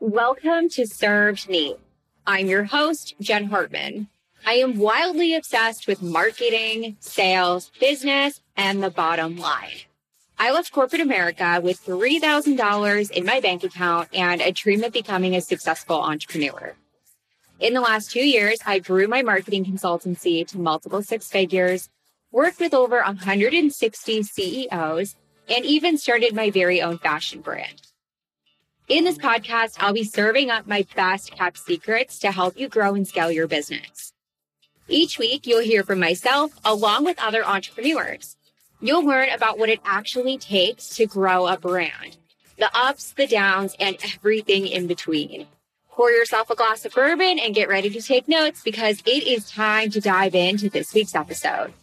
Welcome to Served Neat. I'm your host, Jen Hartman. I am wildly obsessed with marketing, sales, business, and the bottom line. I left corporate America with $3,000 in my bank account and a dream of becoming a successful entrepreneur. In the last two years, I grew my marketing consultancy to multiple six figures, worked with over 160 CEOs, and even started my very own fashion brand. In this podcast, I'll be serving up my best kept secrets to help you grow and scale your business. Each week, you'll hear from myself along with other entrepreneurs. You'll learn about what it actually takes to grow a brand, the ups, the downs, and everything in between. Pour yourself a glass of bourbon and get ready to take notes because it is time to dive into this week's episode.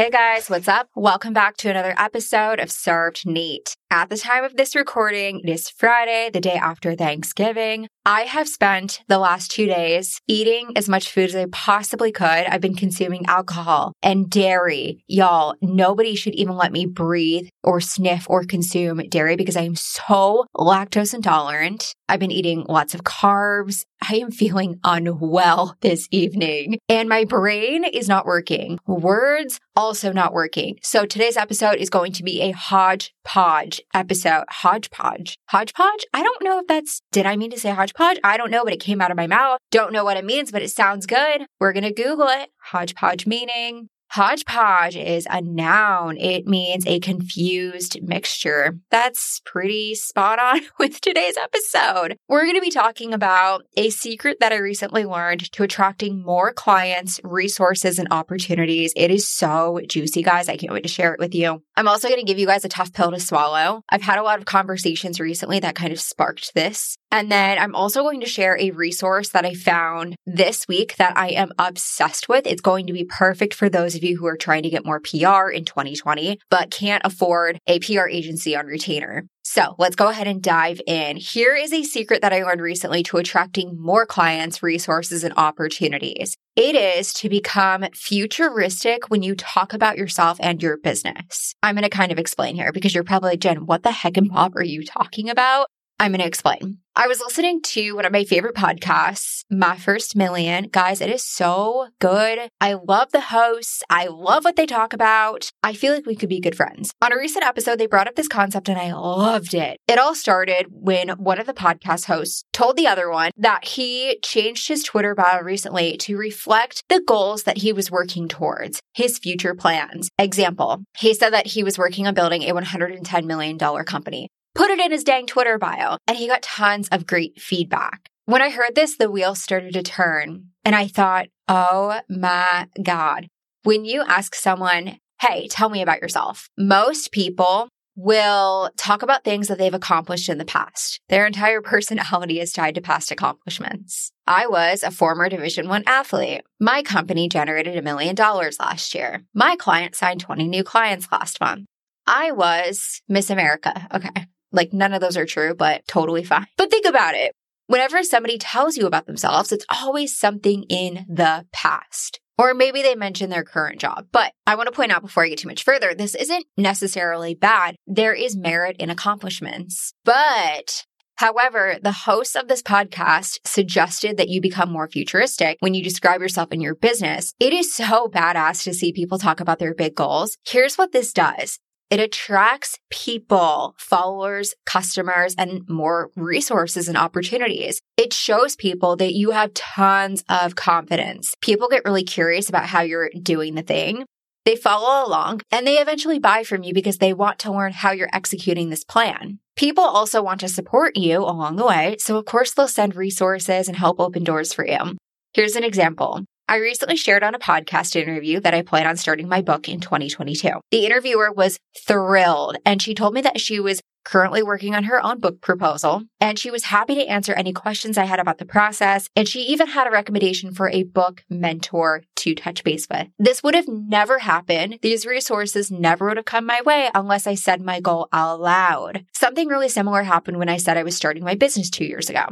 Hey guys, what's up? Welcome back to another episode of Served Neat. At the time of this recording, it is Friday, the day after Thanksgiving. I have spent the last two days eating as much food as I possibly could. I've been consuming alcohol and dairy. Y'all, nobody should even let me breathe or sniff or consume dairy because I am so lactose intolerant. I've been eating lots of carbs. I am feeling unwell this evening and my brain is not working. Words also not working. So today's episode is going to be a hodgepodge episode. Hodgepodge. Hodgepodge? I don't know if that's, did I mean to say hodgepodge? I don't know, but it came out of my mouth. Don't know what it means, but it sounds good. We're going to Google it. Hodgepodge meaning Hodgepodge is a noun. It means a confused mixture. That's pretty spot on with today's episode. We're going to be talking about a secret that I recently learned to attracting more clients, resources, and opportunities. It is so juicy, guys. I can't wait to share it with you. I'm also going to give you guys a tough pill to swallow. I've had a lot of conversations recently that kind of sparked this. And then I'm also going to share a resource that I found this week that I am obsessed with. It's going to be perfect for those of you who are trying to get more PR in 2020, but can't afford a PR agency on retainer. So let's go ahead and dive in. Here is a secret that I learned recently to attracting more clients, resources, and opportunities. It is to become futuristic when you talk about yourself and your business. I'm going to kind of explain here because you're probably Jen, what the heck and Bob are you talking about? I'm going to explain. I was listening to one of my favorite podcasts, My First Million. Guys, it is so good. I love the hosts. I love what they talk about. I feel like we could be good friends. On a recent episode, they brought up this concept and I loved it. It all started when one of the podcast hosts told the other one that he changed his Twitter bio recently to reflect the goals that he was working towards, his future plans. Example, he said that he was working on building a $110 million company put it in his dang Twitter bio, and he got tons of great feedback. When I heard this, the wheel started to turn, and I thought, oh my God. When you ask someone, hey, tell me about yourself, most people will talk about things that they've accomplished in the past. Their entire personality is tied to past accomplishments. I was a former Division 1 athlete. My company generated a million dollars last year. My client signed 20 new clients last month. I was Miss America. Okay. Like none of those are true, but totally fine. But think about it. Whenever somebody tells you about themselves, it's always something in the past. Or maybe they mention their current job. But I want to point out before I get too much further, this isn't necessarily bad. There is merit in accomplishments. But However, the hosts of this podcast suggested that you become more futuristic when you describe yourself in your business. It is so badass to see people talk about their big goals. Here's what this does. It attracts people, followers, customers, and more resources and opportunities. It shows people that you have tons of confidence. People get really curious about how you're doing the thing. They follow along and they eventually buy from you because they want to learn how you're executing this plan. People also want to support you along the way. So of course they'll send resources and help open doors for you. Here's an example. I recently shared on a podcast interview that I plan on starting my book in 2022. The interviewer was thrilled and she told me that she was currently working on her own book proposal and she was happy to answer any questions I had about the process. And she even had a recommendation for a book mentor to touch base with. This would have never happened. These resources never would have come my way unless I said my goal out loud. Something really similar happened when I said I was starting my business two years ago.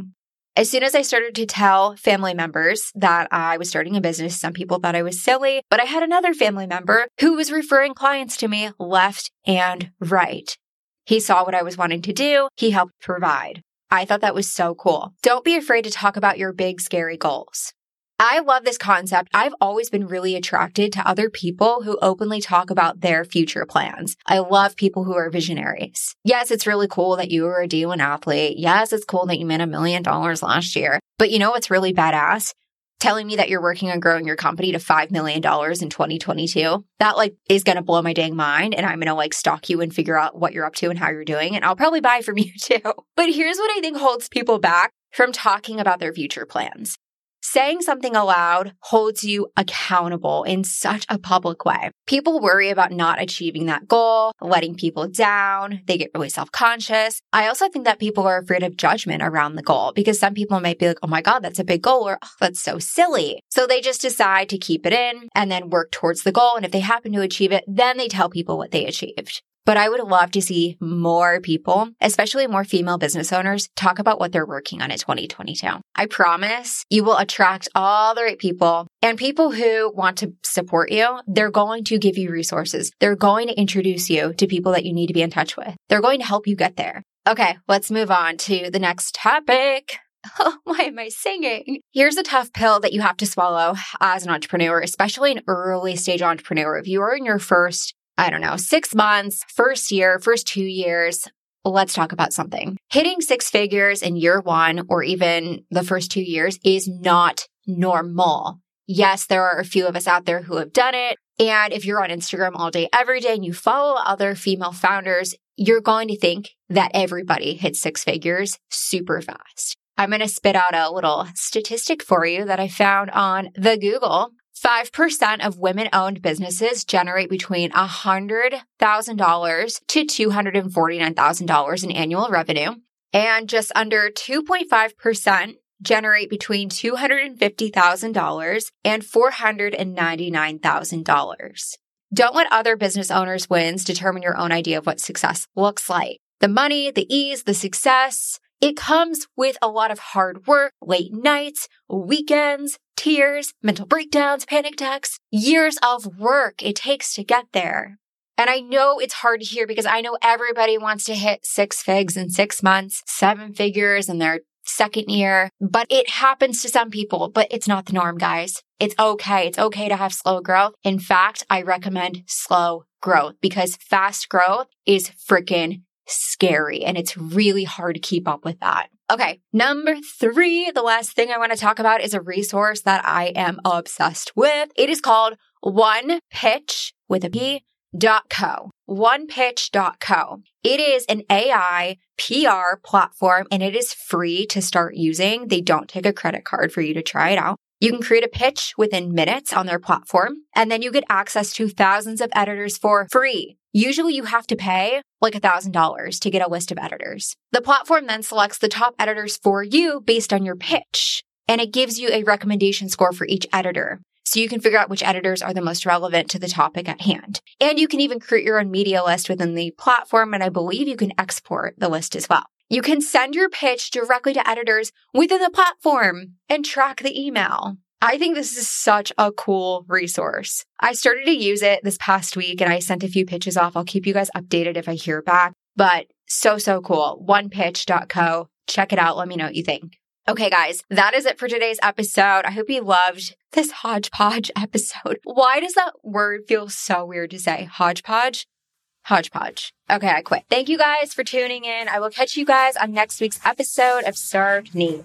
As soon as I started to tell family members that I was starting a business, some people thought I was silly, but I had another family member who was referring clients to me left and right. He saw what I was wanting to do. He helped provide. I thought that was so cool. Don't be afraid to talk about your big, scary goals. I love this concept. I've always been really attracted to other people who openly talk about their future plans. I love people who are visionaries. Yes, it's really cool that you were a D1 athlete. Yes, it's cool that you made a million dollars last year. But you know what's really badass? Telling me that you're working on growing your company to $5 million in 2022. That like is going to blow my dang mind. And I'm going to like stalk you and figure out what you're up to and how you're doing. And I'll probably buy from you too. But here's what I think holds people back from talking about their future plans. Saying something aloud holds you accountable in such a public way. People worry about not achieving that goal, letting people down. They get really self conscious. I also think that people are afraid of judgment around the goal because some people might be like, oh my God, that's a big goal or oh, that's so silly. So they just decide to keep it in and then work towards the goal. And if they happen to achieve it, then they tell people what they achieved. But I would love to see more people, especially more female business owners, talk about what they're working on in 2022. I promise you will attract all the right people and people who want to support you. They're going to give you resources. They're going to introduce you to people that you need to be in touch with. They're going to help you get there. Okay, let's move on to the next topic. Oh, why am I singing? Here's a tough pill that you have to swallow as an entrepreneur, especially an early stage entrepreneur. If you are in your first I don't know, six months, first year, first two years, let's talk about something. Hitting six figures in year one or even the first two years is not normal. Yes, there are a few of us out there who have done it. And if you're on Instagram all day, every day, and you follow other female founders, you're going to think that everybody hits six figures super fast. I'm going to spit out a little statistic for you that I found on the Google 5% of women owned businesses generate between $100,000 to $249,000 in annual revenue, and just under 2.5% generate between $250,000 and $499,000. Don't let other business owners' wins determine your own idea of what success looks like. The money, the ease, the success, it comes with a lot of hard work, late nights, weekends, tears, mental breakdowns, panic attacks, years of work it takes to get there. And I know it's hard to hear because I know everybody wants to hit six figs in six months, seven figures in their second year, but it happens to some people, but it's not the norm, guys. It's okay. It's okay to have slow growth. In fact, I recommend slow growth because fast growth is freaking scary and it's really hard to keep up with that. Okay. Number three, the last thing I want to talk about is a resource that I am obsessed with. It is called One Pitch with a P dot co. OnePitch.co. It is an AI PR platform and it is free to start using. They don't take a credit card for you to try it out. You can create a pitch within minutes on their platform, and then you get access to thousands of editors for free. Usually you have to pay like $1,000 to get a list of editors. The platform then selects the top editors for you based on your pitch, and it gives you a recommendation score for each editor. So you can figure out which editors are the most relevant to the topic at hand. And you can even create your own media list within the platform, and I believe you can export the list as well. You can send your pitch directly to editors within the platform and track the email. I think this is such a cool resource. I started to use it this past week and I sent a few pitches off. I'll keep you guys updated if I hear back, but so, so cool. Onepitch.co. Check it out. Let me know what you think. Okay, guys, that is it for today's episode. I hope you loved this hodgepodge episode. Why does that word feel so weird to say? Hodgepodge? hodgepodge. Okay, I quit. Thank you guys for tuning in. I will catch you guys on next week's episode of Served Neat.